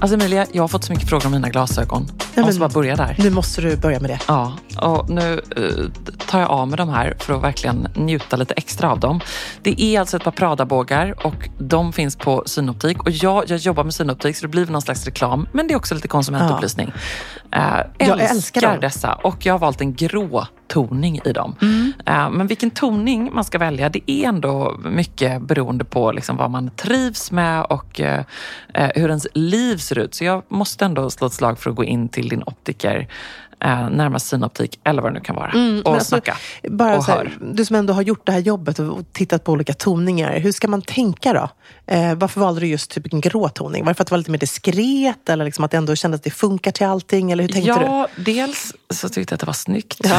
Alltså Emilia, jag har fått så mycket frågor om mina glasögon. Jag måste bara börja där. Nu måste du börja med det. Ja, och nu eh, tar jag av mig de här för att verkligen njuta lite extra av dem. Det är alltså ett par Prada-bågar och de finns på Synoptik. Och ja, jag jobbar med Synoptik så det blir någon slags reklam. Men det är också lite konsumentupplysning. Eh, Jag älskar dem. dessa och jag har valt en grå toning i dem. Eh, men vilken toning man ska välja, det är ändå mycket beroende på liksom vad man trivs med och hur ens liv ser ut. Så jag måste ändå slå ett slag för att gå in till din optiker eh, närmast synoptik eller vad det nu kan vara och Men alltså, snacka bara och här, du som ändå har gjort det här jobbet och och tittat på olika toningar. Hur ska man tänka då? Eh, varför valde du just typ en grå toning? Var det för att det var lite mer diskret? Eller liksom att det ändå kändes att det funkar till allting? Eller hur tänkte du? Ja, dels så tyckte jag att det var snyggt.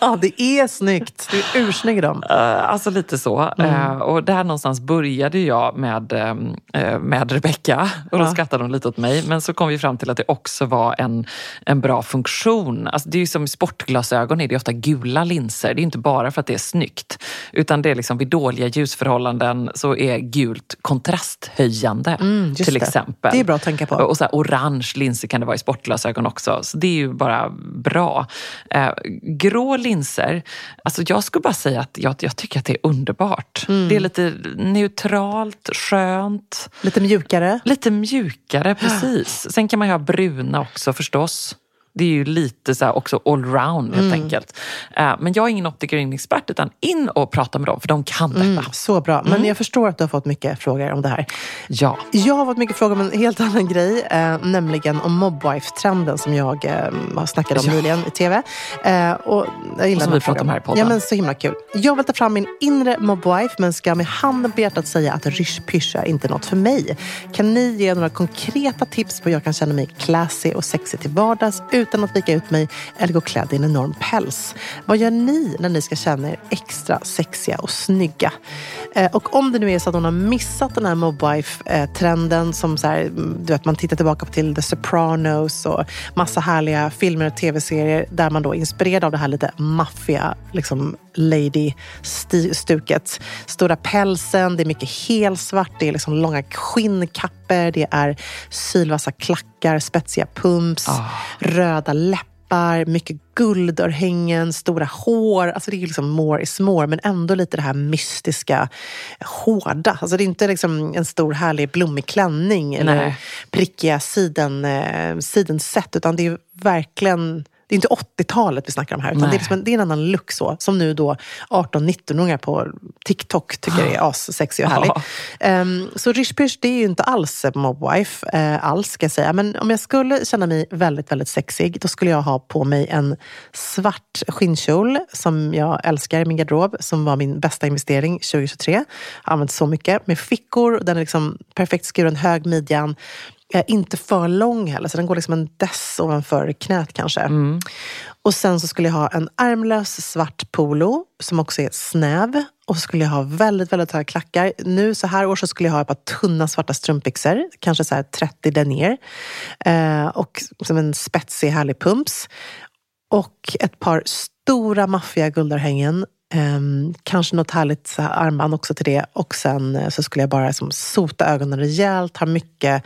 Ja, det är snyggt. Du är ursnygg i dem. Eh, alltså lite så. Mm. Eh, och där någonstans började jag med, eh, med Rebecca och då Ja. skrattade hon lite åt mig. Men så kom vi fram till att det också var en, en bra funktion. Alltså det är ju som sportglasögon, är det ofta gula linser. Det är inte bara för att det är snyggt. Utan det är liksom vid dåliga ljusförhållanden så är gult kontrasthöjande Mm, till det. exempel. Det är bra att tänka på. Och så här, orange linser kan det vara i sportglasögon också. Så det är ju bara bra. Eh, grå linser, alltså jag skulle bara säga att jag, jag tycker att det är underbart. Mm. Det är lite neutralt, skönt, Lite mjukare. lite mjukare precis. Sen kan man ju ha bruna också förstås. Det är ju lite så här också allround helt Mm. enkelt. Eh, men jag är ingen optikerexpert utan in och prata med dem för de kan detta. Mm, så bra. Men jag förstår att du har fått mycket frågor om det här. Ja. Jag har fått mycket frågor om en helt annan grej, eh, nämligen om mobwife-trenden som jag eh, har snackat om Ja. nyligen i tv. Eh, och jag gillar Och som vi pratar om här i podden. Ja, men så himla kul. Jag vill ta fram min inre mobwife, men ska med handen på hjärtat säga att rysch-pysch är inte något för mig. Kan ni ge några konkreta tips på hur jag kan känna mig classy och sexig till vardags utan att vika ut mig eller gå klädd i en enorm päls? Vad gör ni när ni ska känna er extra sexiga och snygga? Eh, och om det nu är så att hon har missat den här mobwife-trenden som så här, du vet, man tittar tillbaka till The Sopranos och massa härliga filmer och tv-serier där man då är inspirerad av det här lite maffiga liksom lady-stuket. Stora pälsen, det är mycket helsvart, det är liksom långa skinnkappor strumpor, det är sylvassa klackar, spetsiga pumps, röda läppar, mycket guldörhängen, stora hår. Alltså det är liksom more is more, men ändå lite det här mystiska, hårda. Alltså det är inte liksom en stor härlig blommig klänning eller Nej. prickiga siden, eh, sidenset, utan det är verkligen det är inte 80-talet vi snackar om här, utan det är, liksom en, det är en annan look så. Som nu då 18-19-åringar på TikTok tycker är assexig och härlig. Ja. Um, så Rish Pysh, det är ju inte alls mobwife, uh, alls ska jag säga. Men om jag skulle känna mig väldigt, väldigt sexig, då skulle jag ha på mig en svart skinnkjol som jag älskar i min garderob, som var min bästa investering 2023. Jag har använt så mycket. Med fickor, den är liksom perfekt skuren, hög midjan. Inte för lång heller, så den går liksom en dess ovanför knät kanske. Och sen så skulle jag ha en ärmlös svart polo som också är snäv. Och så skulle jag ha väldigt, väldigt höga klackar. Nu så här år så skulle jag ha ett par tunna svarta strumpbyxor, kanske så här 30 denier. Eh, och som en spetsig härlig pumps. Och ett par stora maffiga guldörhängen. Um, kanske något härligt så här armband också till det. Och sen eh, så skulle jag bara liksom sota ögonen rejält, ha mycket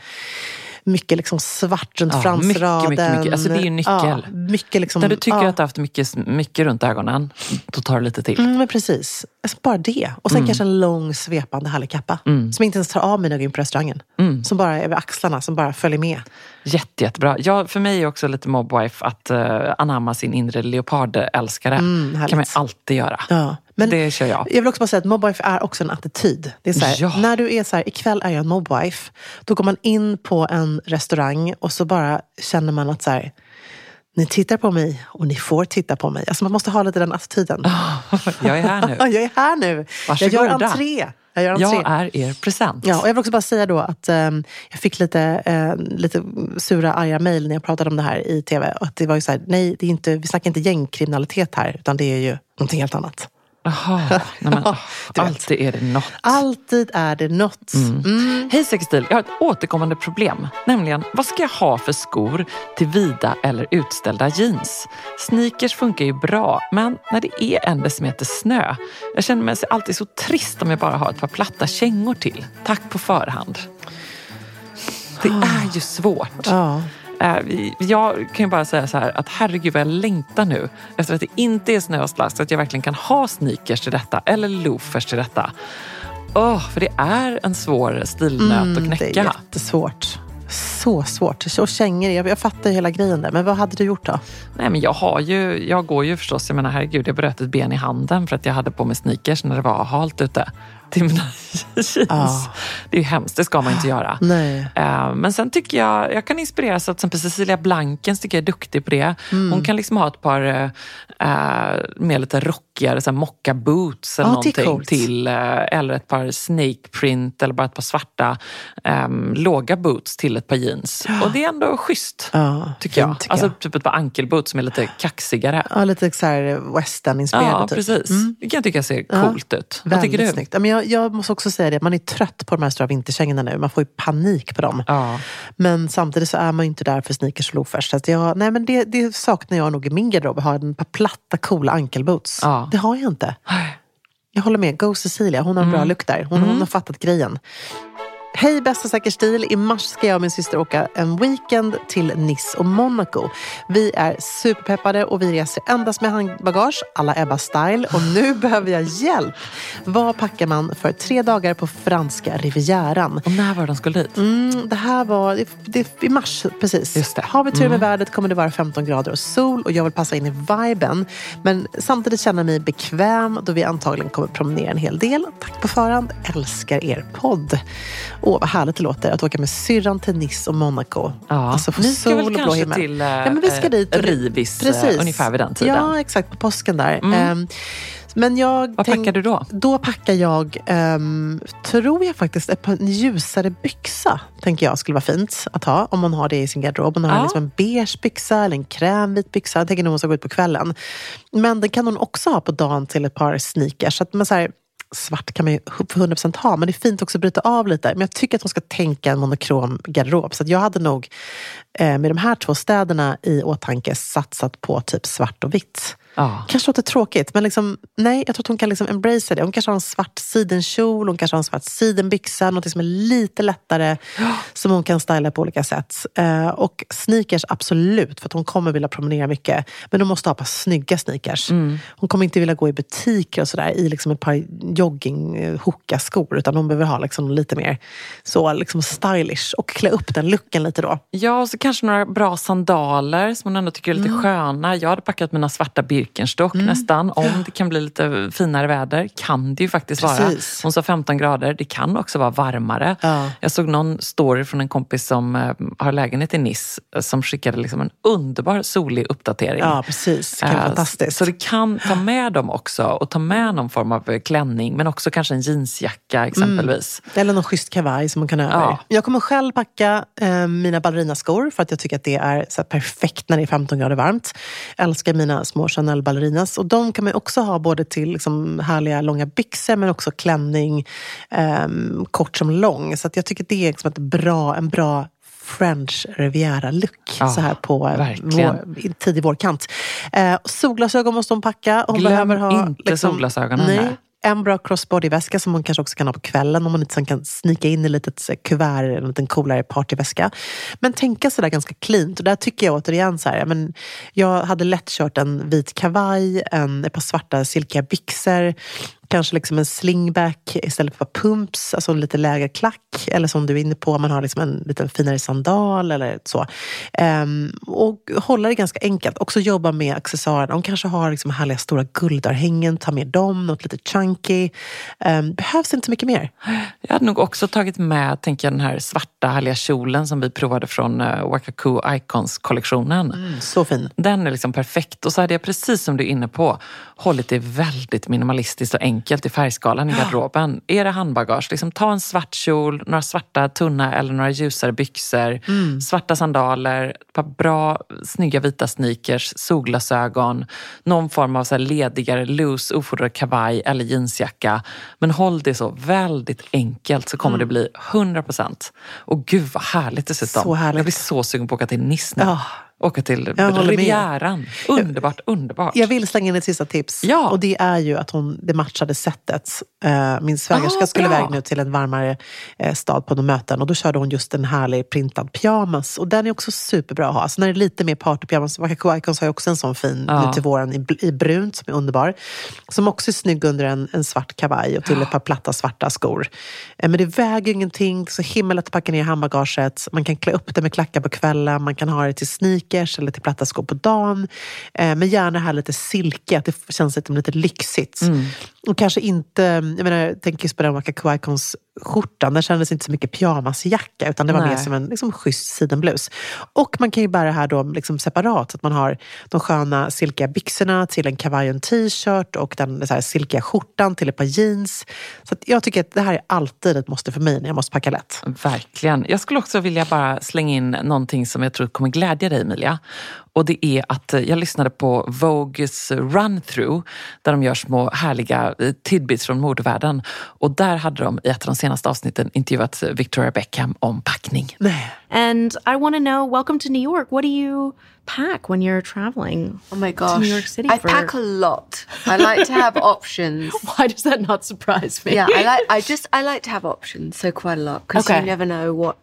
mycket liksom svart runt Ja, fransraden. mycket, mycket, mycket. Alltså, det är ju nyckel. Ja, mycket liksom, När du tycker ja. att du har haft mycket, mycket runt ögonen, då tar det lite till. Mm, men precis. Alltså bara det. Och sen kanske en lång svepande härlig kappa. Som jag inte ens tar av mig när jag går in på restaurangen. Som bara är över axlarna, som bara följer med. Jätte, jättebra. Ja, för mig är också lite mobwife att uh, anamma sin inre leopardälskare. Mm, härligt. kan man alltid göra. Ja. Men Det kör jag. Jag vill också bara säga att mobwife är också en attityd. Det är så här, Ja. När du är så här, ikväll är jag en mobwife. Då går man in på en restaurang och så bara känner man att så här, ni tittar på mig och ni får titta på mig. Alltså man måste ha lite den attityden. Jag är här nu. jag är här nu. Jag gör Varsågoda. entré. Jag gör entré. Jag är er present. Ja, och jag vill också bara säga då att ehm, jag fick lite, eh, lite sura, arga mejl när jag pratade om det här i tv. Att det var ju så här, nej, det är inte, vi snackar inte gängkriminalitet här, utan det är ju någonting helt annat. Jaha, alltid är det något. Alltid är det något. Mm. Hej Sextil, jag har ett återkommande problem. Nämligen, vad ska jag ha för skor till vida eller utställda jeans? Sneakers funkar ju bra, men när det är en decimeter snö. Jag känner mig alltid så trist om jag bara har ett par platta kängor till. Tack på förhand. Det är ju svårt. Ja. Jag kan ju bara säga så här att herregud vad jag längtar nu efter att det inte är snö och slask så att jag verkligen kan ha sneakers till detta eller loafers till detta. Åh, för det är en svår stilnöt att Mm, Det är knäcka. jättesvårt. Så svårt. Och kängor, jag, jag fattar hela grejen där. Men vad hade du gjort då? Nej, men jag, har ju, jag går ju förstås, jag menar herregud, jag bröt ett ben i handen för att jag hade på mig sneakers när det var halt ute. Till mina jeans. Ja. Det är ju hemskt, det ska man inte göra. Nej. Eh, Men sen tycker jag, jag kan inspireras av till exempel Cecilia Blankens, tycker jag är duktig på det. Mm. Hon kan liksom ha ett par eh, mer lite rockigare så här mocka boots eller är någonting till. eh, Eller ett par snake print eller bara ett par svarta eh, låga boots till ett par jeans. Och det är ändå schysst, tycker jag. tycker alltså jag. typ ett par ankelboots som är lite kaxigare. Ja, lite så här western-inspirerade Ja, typ. precis. Det kan jag tycka ser coolt ut. Vad tycker du? snyggt. Men jag, jag måste också säga det, man är trött på de här stora vinterkängorna nu. Man får ju panik på dem. Ja. Men samtidigt så är man ju inte där för sneakers och loafers. Så att jag, nej, men det, det saknar jag nog i min garderob. Ha ett par platta coola ankelboots. Ja. Det har jag inte. Jag håller med. Go Cecilia, hon har en bra look där. Hon, hon har fattat grejen. Hej bästa Säker stil! I mars ska jag och min syster åka en weekend till Nice och Monaco. Vi är superpeppade och vi reser endast med handbagage, alla Ebba-style. Och nu behöver jag hjälp. Vad packar man för tre dagar på franska rivieran? Och när var de skulle dit? Mm, det här var det, det, i mars, precis. Just det. Mm. Har vi tur med vädret kommer det vara 15 grader och sol och jag vill passa in i viben. Men samtidigt känna mig bekväm då vi antagligen kommer promenera en hel del. Tack på förhand, älskar er podd. Åh, vad härligt det låter att åka med syrran till Nice och Monaco. Ja. Alltså få sol och blå himmel. till, ja, men vi ska eh, dit. och- Rivis, eh, ungefär vid den tiden. Ja, exakt. På påsken där. Mm. Ehm, men jag Vad tänk- packar du då? Då packar jag, ehm, tror jag faktiskt, en ljusare byxa. Tänker jag skulle vara fint att ha om man har det i sin garderob. Man har Ja. liksom en beige byxa eller en krämvit byxa. Jag tänker nog hon ska gå ut på kvällen. Men den kan hon också ha på dagen till ett par sneakers. Så att man så här, svart kan man ju för 100% ha, men det är fint också att bryta av lite. Men jag tycker att hon ska tänka en monokrom garderob. Så att jag hade nog eh, med de här två städerna i åtanke satsat på typ svart och vitt. Ja. Kanske låter tråkigt, men liksom, nej, jag tror att hon kan liksom embracea det. Hon kanske har en svart sidenkjol, hon kanske har en svart sidenbyxa, något som är lite lättare som hon kan styla på olika sätt. Eh, och sneakers, absolut, för att hon kommer vilja promenera mycket. Men hon måste ha par snygga sneakers. Mm. Hon kommer inte vilja gå i butiker och sådär i liksom ett par jogging eh, skor utan hon behöver ha liksom lite mer så liksom stylish och klä upp den looken lite då. Ja, och så kanske några bra sandaler som hon ändå tycker är lite Mm. sköna. Jag hade packat mina svarta Birkenstock nästan. Om det kan bli lite finare väder. Kan det ju faktiskt vara. Precis. Hon sa 15 grader. Det kan också vara varmare. Ja. Jag såg någon story från en kompis som eh, har lägenhet i Nice eh, som skickade liksom en underbar solig uppdatering. Ja, precis. Det kan vara Eh, fantastiskt. Så det kan ta med dem också och ta med någon form av klänning men också kanske en jeansjacka exempelvis. Eller någon schysst kavaj som man kan ha över. Ja. Jag kommer själv packa eh, mina ballerinaskor för att jag tycker att det är så perfekt när det är 15 grader varmt. Jag älskar mina små Chanel ballerinas. Och de kan man också ha både till liksom härliga långa byxor men också klänning, ehm, kort som lång. Så jag tycker det är liksom ett bra, en bra French Riviera-look Ja, så här på eh, vår, tidig vårkant. Eh, solglasögon måste hon packa. Hon Glöm behöver ha, liksom- inte solglasögonen Nej, där en bra crossbody-väska som man kanske också kan ha på kvällen om man inte sen kan snika in i ett litet eh, kuvert, en liten coolare partyväska. Men tänka sådär ganska cleant. Och där tycker jag återigen så här, men jag hade lätt kört en vit kavaj, en, ett par svarta silkiga byxor, kanske liksom en slingback istället för pumps, alltså en lite lägre klack. Eller som du är inne på, man har liksom en lite finare sandal eller så. Ehm, och hålla det ganska enkelt. Också jobba med accessoarerna. De kanske har liksom härliga stora guldörhängen, ta med dem, något lite chunky. Um, behövs inte så mycket mer. Jag hade nog också tagit med tänker jag, den här svarta härliga kjolen som vi provade från uh, Wakaku Icons-kollektionen. Så fin. Den är liksom perfekt. Och så hade jag precis som du är inne på hållit det väldigt minimalistiskt och enkelt i färgskalan i garderoben. Är det handbagage, liksom ta en svart kjol, några svarta tunna eller några ljusare byxor, svarta sandaler, ett par bra snygga vita sneakers, solglasögon, någon form av så ledigare loose ofodrad kavaj eller jeansjacka. Men håll det så väldigt enkelt så kommer det bli 100 procent. Och gud vad härligt dessutom. Så härligt. Jag blir så sugen på att åka till Nice nu. Ja. Åka till. Rivieran. Underbart, underbart. Jag vill slänga in ett sista tips. Ja. Och det är ju att hon, det matchade sättet. Eh, min svägerska Ah, skulle iväg nu till en varmare eh, stad på något möten och då körde hon just en härlig printad pyjamas. Och den är också superbra att ha. Så när det är lite mer partypyjamas, Wakaku Icons har ju också en sån fin Ja. nu till våren i, i brunt som är underbar. Som också är snygg under en, en svart kavaj och till ett par platta svarta skor. Eh, men det väger ingenting, så himla lätt att packa ner handbagaget. Man kan klä upp det med klackar på kvällen, man kan ha det till sneakers eller till platta skor på dagen. Eh, men gärna här lite silke, att det känns lite, lite lyxigt. Och kanske inte, jag menar, tänker just på den Wakaku Icons skjortan, den kändes inte så mycket pyjamasjacka utan det var Nej. mer som en liksom, schysst sidenblus. Och man kan ju bära det här då liksom separat, så att man har de sköna silkiga byxorna till en kavaj och en t-shirt och den så här, silkiga skjortan till ett par jeans. Så jag tycker att det här är alltid ett måste för mig när jag måste packa lätt. Verkligen. Jag skulle också vilja bara slänga in någonting som jag tror kommer glädja dig Emilia. Och det är att eh, jag lyssnade på Vogues run-through där de gör små härliga eh, tidbits från modevärlden. Och där hade de i ett av de senaste avsnitten intervjuat eh, Victoria Beckham om packning. And I want to know welcome to New York. What do you pack when you're traveling? Oh my To gosh. New York City I for- pack a lot. I like to have options. Why does that not surprise me? Yeah, I like I just I like to have options, so quite a lot because Okay. you never know what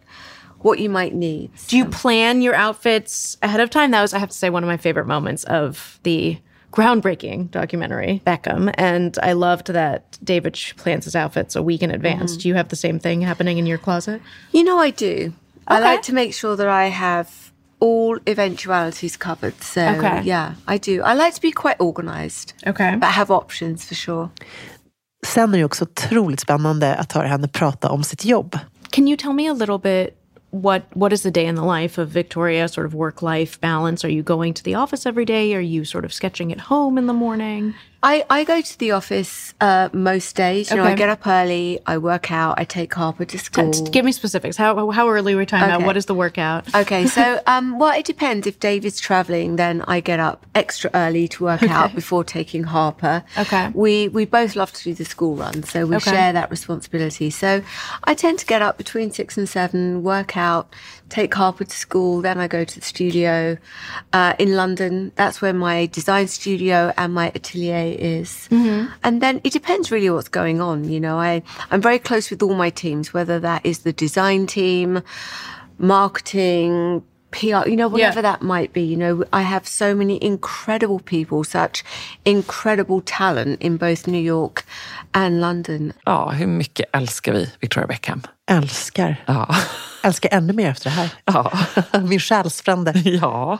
what you might need. Do you plan your outfits ahead of time? That was, I have to say, one of my favorite moments of the groundbreaking documentary, Beckham. And I loved that David plans his outfits a week in advance. Mm-hmm. Do you have the same thing happening in your closet? You know I do. I like to make sure that I have all eventualities covered. So Okay. yeah, I do. I like to be quite organized. Okay. But have options for sure. Sen är det också otroligt spännande att höra henne prata om sitt jobb. Can you tell me a little bit what what is the day in the life of Victoria sort of work life balance? Are you going to the office every day? Are you sort of sketching at home in the morning? I, I go to the office uh, most days. You know, I get up early, I work out, I take Harper to school. T- Give me specifics. How how early are we talking about? Okay. What is the workout? Okay, so um, well, it depends. If Dave is traveling, then I get up extra early to work out before taking Harper. Okay. We we both love to do the school run, so we Okay. share that responsibility. So I tend to get up between six and seven, work out, take Harper to school, then I go to the studio. Uh, in London, that's where my design studio and my atelier is. And then it depends really what's going on. You know, I, I'm very close with all my teams, whether that is the design team, marketing, PR, you know, whatever that might be. You know, I have so many incredible people, such incredible talent in both New York and London. Ja, hur mycket älskar vi Victoria Beckham? Älskar. Ja. Älskar ännu mer efter det här. Ja. Min själsfrände. ja.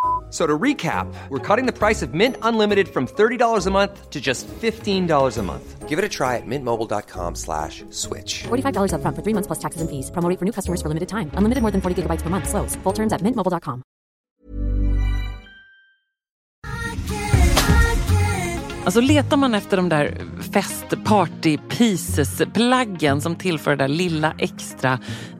F- So to recap, we're cutting the price of Mint Unlimited from $30 a month to just $15 a month. Give it a try at mintmobile.com slash switch. $45 upfront for three months plus taxes and fees. Promo rate for new customers for limited time. Unlimited more than 40 gigabytes per month. Slows. Full terms at mintmobile.com. Alltså letar man efter de där fest party pieces plaggen som tillför det där lilla extra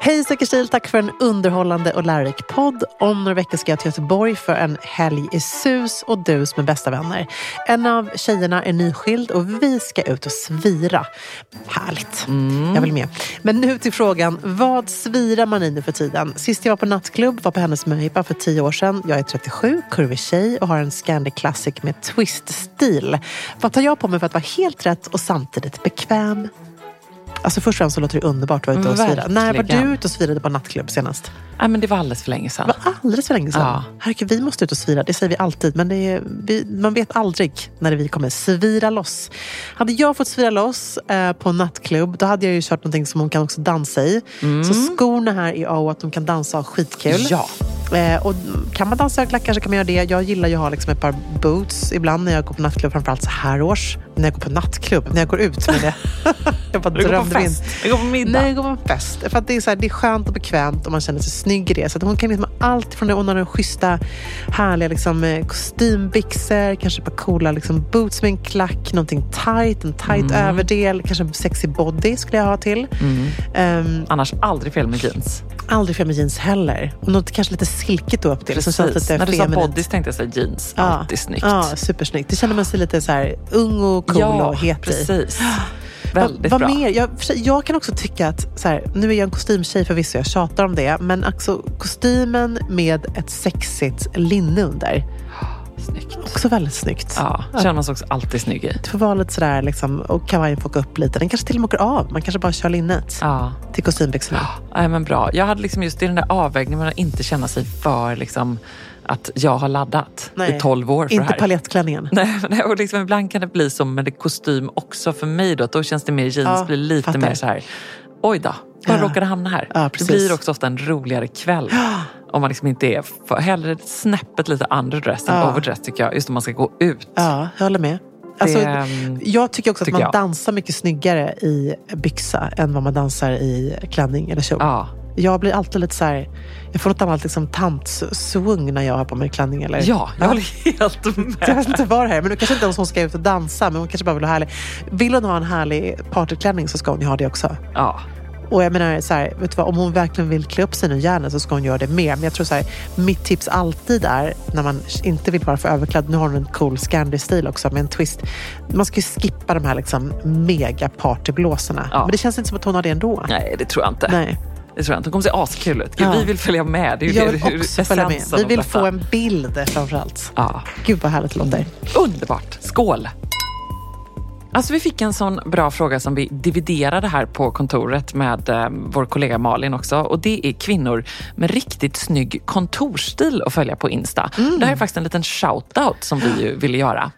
Hej stil, tack för en underhållande och lärorik podd. Om några veckor ska jag till Göteborg för en helg i sus och dus med bästa vänner. En av tjejerna är nyskild och vi ska ut och svira. Härligt. Jag vill med. Men nu till frågan, vad svirar man i nu för tiden? Sist jag var på nattklubb var på hennes möhippa för tio år sedan. Jag är 37, kurvig tjej och har en Scandic Classic med twist-stil. Vad tar jag på mig för att vara helt rätt och samtidigt bekväm? Alltså först och främst så låter det underbart att vara ute och svira. Verkligen. När var du ute och svirade på nattklubb senast? Nej, men det var alldeles för länge sedan. Det var alldeles för länge sedan. Ja. Herregud, vi måste ut och svira. Det säger vi alltid. Men är, vi, man vet aldrig när vi kommer svira loss. Hade jag fått svira loss eh, på nattklubb, då hade jag ju kört någonting som hon kan också dansa i. Så skorna här är A att de kan dansa och skitkul. Mm. Ja. Eh, och kan man dansa i högklackar så kan man göra det. Jag gillar ju att ha liksom ett par boots ibland när jag går på nattklubb, framförallt så här års. När jag går på nattklubb, när jag går ut med det. jag bara drömde in. fest. Du går på middag. Nej, jag går på fest. För det, är så här, det är skönt och bekvämt och man känner sig snygg i det. Så att hon kan liksom allt från det. Hon har den schyssta, härliga liksom, eh, kostymbyxor, kanske ett par coola liksom, boots med en klack, någonting tight, en tight Mm. överdel, kanske en sexy body skulle jag ha till. Ehm, Annars aldrig fel med jeans. aldrig fel med jeans heller. Och något kanske lite silkigt då upp till. Som känns lite När du sa feminint. bodys tänkte jag säga jeans. Alltid snyggt. Ja, supersnyggt. Det känner man sig lite så här ung och cool ja, och het i. Väldigt vad bra. mer? Jag, jag kan också tycka att, så här, nu är jag en kostymtjej förvisso, jag tjatar om det, men alltså kostymen med ett sexigt linne under, Snyggt. också väldigt snyggt. Ja, känner man sig också alltid snygg i. Det får vara lite sådär, liksom, och kavajen får gå upp lite. Den kanske till och med åker av. Man kanske bara kör linnet Ja. till kostymbyxorna. Nej, men bra. Jag hade liksom just i den där avvägningen att inte känna sig för liksom, att jag har laddat i 12 år för Inte det här. palettklänningen. Nej, nej, och liksom ibland kan det bli så med kostym också för mig. Då, då känns det mer jeans, Ja, blir lite fattar. mer så här, oj då, bara Ja. råkade hamna här. Ja, det blir också ofta en roligare kväll. Om man liksom inte är, för, hellre snäppet lite underdress än Ja. overdress tycker jag. Just om man ska gå ut. Ja, jag håller med. Alltså, Det, ehm, jag tycker också att tycker man jag. dansar mycket snyggare i byxa än vad man dansar i klänning eller kjol. ja. Jag blir alltid lite så här, jag får något annat liksom, tantsvung när jag har på mig klänning. Eller? ja, jag håller helt Jag med. vet inte vad det här är, men nu kanske inte hon ska ut och dansa, men hon kanske bara vill ha härlig. Vill hon ha en härlig partyklänning så ska hon ju ha det också. Ja. Och jag menar, så här, vet du vad, om hon verkligen vill klä upp sig nu gärna så ska hon göra det mer. Men jag tror så här, mitt tips alltid är, när man inte vill vara för överklädd, nu har hon en cool Scandi-stil också med en twist. Man ska ju skippa de här liksom mega partyblåsorna. Ja. Men det känns inte som att hon har det ändå. Nej, det tror jag inte. Nej. Det tror jag inte. Hon kommer se askul ut. Gud, Ja. Vi vill följa med. Det är ju Jag vill det också följa med. Vi vill få en bild framförallt. Ja. Gud vad härligt det låter. Underbart. Skål! Alltså vi fick en sån bra fråga som vi dividerade här på kontoret med eh, vår kollega Malin också. Och det är kvinnor med riktigt snygg kontorsstil att följa på Insta. Mm. Det här är faktiskt en liten shout-out som vi ju ville göra.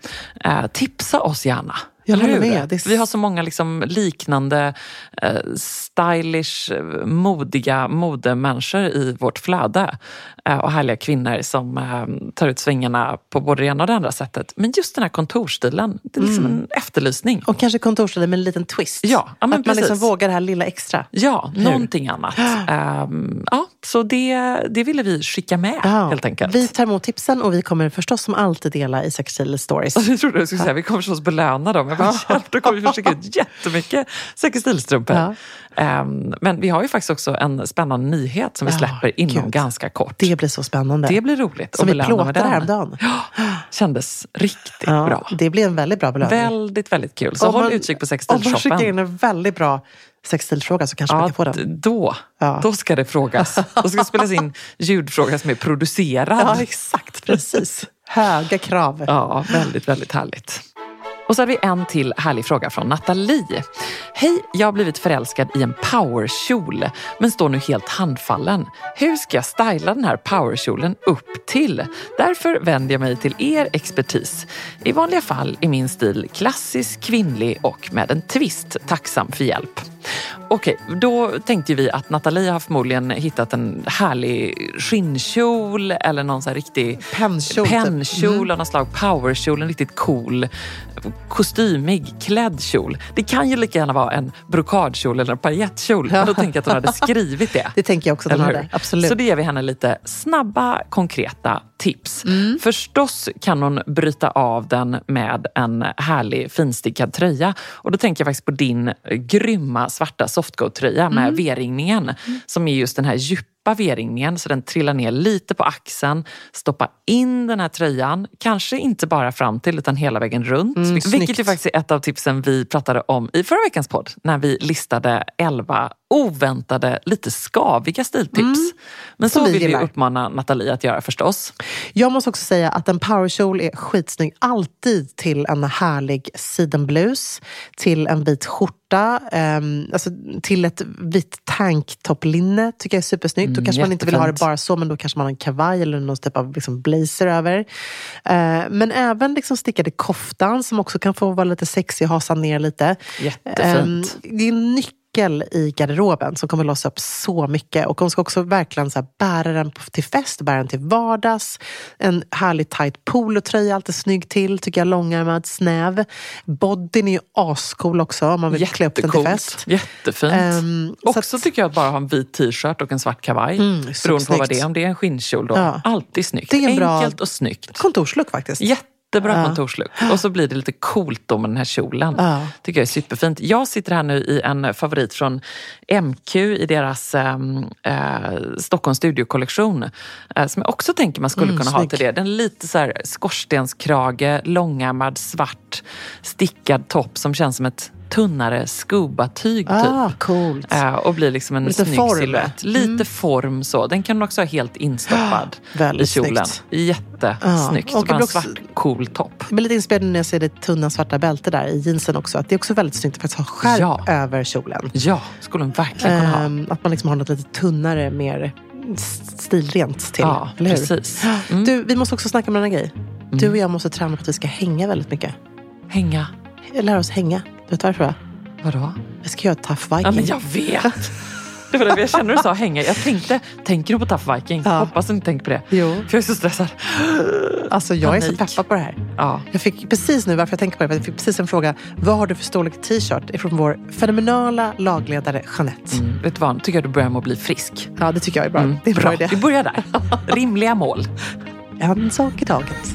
Eh, tipsa oss gärna. Jag håller med. Är- Vi har så många liksom liknande eh, stylish, eh, modiga modemänniskor i vårt flöde. Eh, och härliga kvinnor som eh, tar ut svängarna på både det ena och det andra sättet. Men just den här kontorsstilen, det är liksom en efterlysning. Och kanske kontorsstilen med en liten twist. Ja, ja, men att man liksom precis. vågar det här lilla extra. Ja, någonting annat. Ehm, ja, så det, det ville vi skicka med Ja. helt enkelt. Vi tar emot tipsen och vi kommer förstås som alltid dela i Sextile Stories. Jag trodde du skulle säga vi kommer förstås belöna dem. Jag bara, hjälp, då kommer vi skicka ut jättemycket Säker stilstrumpor. Ja. Ehm, men vi har ju faktiskt också en spännande nyhet som vi Ja, släpper inom ganska kort. Det blir så spännande. Det blir roligt Som att vi plåtade häromdagen. Kändes riktigt Ja, bra. Det blir en väldigt bra belöning. Väldigt, väldigt kul. Så Om håll man- utkik på Om man skickar Sextilshoppen. in en väldigt bra sextilfråga så kanske man Ja, kan få den. då, Ja. då ska det frågas. Då ska det spelas in ljudfråga som är producerad. Ja, exakt. Precis. Höga krav. Ja, väldigt, väldigt härligt. Och så har vi en till härlig fråga från Nathalie. Hej, jag har blivit förälskad i en powerkjol men står nu helt handfallen. Hur ska jag styla den här powerkjolen upp till? Därför vänder jag mig till er expertis. I vanliga fall är min stil klassisk, kvinnlig och med en twist. Tacksam för hjälp. Okej, då tänkte vi att Nathalie har förmodligen hittat en härlig skinnkjol eller någon så här riktig Pennkjol, typ. pennkjol av något slag, powerkjol, en riktigt cool kostymig klädd kjol. Det kan ju lika gärna vara en brokadkjol eller en pajettkjol. Men då tänker jag att hon hade skrivit det. Det tänker jag också att hur? hade. Absolut. Så det ger vi henne lite snabba, konkreta tips. Mm. Förstås kan hon bryta av den med en härlig finstickad tröja. Och då tänker jag faktiskt på din grymma svarta softgo-tröja med Mm. V-ringningen. Som är just den här djupa V-ringningen så den trillar ner lite på axeln. Stoppa in den här tröjan, kanske inte bara fram till utan hela vägen runt. vilket Mm, snyggt. ju faktiskt är ett av tipsen vi pratade om i förra veckans podd när vi listade 11 oväntade, lite skaviga stiltips. Men så Mm. Vi vill vi gillar. uppmana Nathalie att göra förstås. Jag måste också säga att en powerkjol är skitsnygg. Alltid till en härlig sidenblus, till en vit skjorta, ehm, alltså till ett vitt tanktoplinne tycker jag är supersnyggt. då Mm, kanske man inte vill ha det bara så, men då kanske man har en kavaj eller någon typ av liksom blazer över. Eh, men även liksom stickade koftan som också kan få vara lite sexig och hasa ner lite. Jättefint. Ehm, det är en nyckel i garderoben som kommer låsa upp så mycket. Och hon ska också verkligen så här bära den till fest, bära den till vardags. En härlig tight polotröja, alltid snygg till. Tycker jag, långärmad, snäv. Bodyn är ju ascool också om man vill klä upp den till fest. Jättefint. Så Också att- tycker jag att bara ha en vit t-shirt och en svart kavaj. Mm, beroende på vad det är. Om det är en skinnkjol då. Ja. Alltid snyggt. Det är en bra- Enkelt och snyggt. Kontorslook faktiskt. Jättebra Ja. kontorslook. Och så blir det lite coolt då med den här kjolen. Ja. Tycker jag är superfint. Jag sitter här nu i en favorit från MQ i deras ähm, äh, Stockholms studiokollektion. Äh, som jag också tänker man skulle Mm, kunna ha snygg. till det. Den är lite så här skorstenskrage, långärmad, svart, stickad topp som känns som ett tunnare scuba-tyg. Ah, typ. coolt. Eh, och blir liksom en Lite snygg form. silhuett. Lite form så. Den kan man också ha helt instoppad i Väldigt kjolen. snyggt. Jättesnyggt. Ja, och en också- svart cool topp. Jag blir lite inspirerad när jag ser det tunna svarta bältet där i jeansen också. Att det är också väldigt snyggt att faktiskt ha skärp Ja. över kjolen. Ja, skulle den verkligen kunna ha. Ehm, att man liksom har något lite tunnare, mer stilrent till. Ja, precis. Mm. Du, vi måste också snacka om en annan grej. Du och jag måste träna på att vi ska hänga väldigt mycket. Hänga. Lära oss hänga. Vet du varför? va? Vadå? Vi ska göra tough viking. Ja, men jag vet. Det var det jag känner du sa hänga. Jag tänkte, tänker du på Tough Viking? Ja. Hoppas du inte tänker på det. Jo. För jag är så stressad. Alltså jag är så Panik. peppad på det här. Ja. Jag fick precis nu, varför jag tänker på det, jag fick precis en fråga. Vad har du för storlek t-shirt? Ifrån vår fenomenala lagledare Jeanette. Mm, vet du vad, nu tycker jag du börjar med att bli frisk. Ja, det tycker jag är bra. Mm, det är en bra, bra, idé. vi börjar där. Rimliga mål. En sak i taget.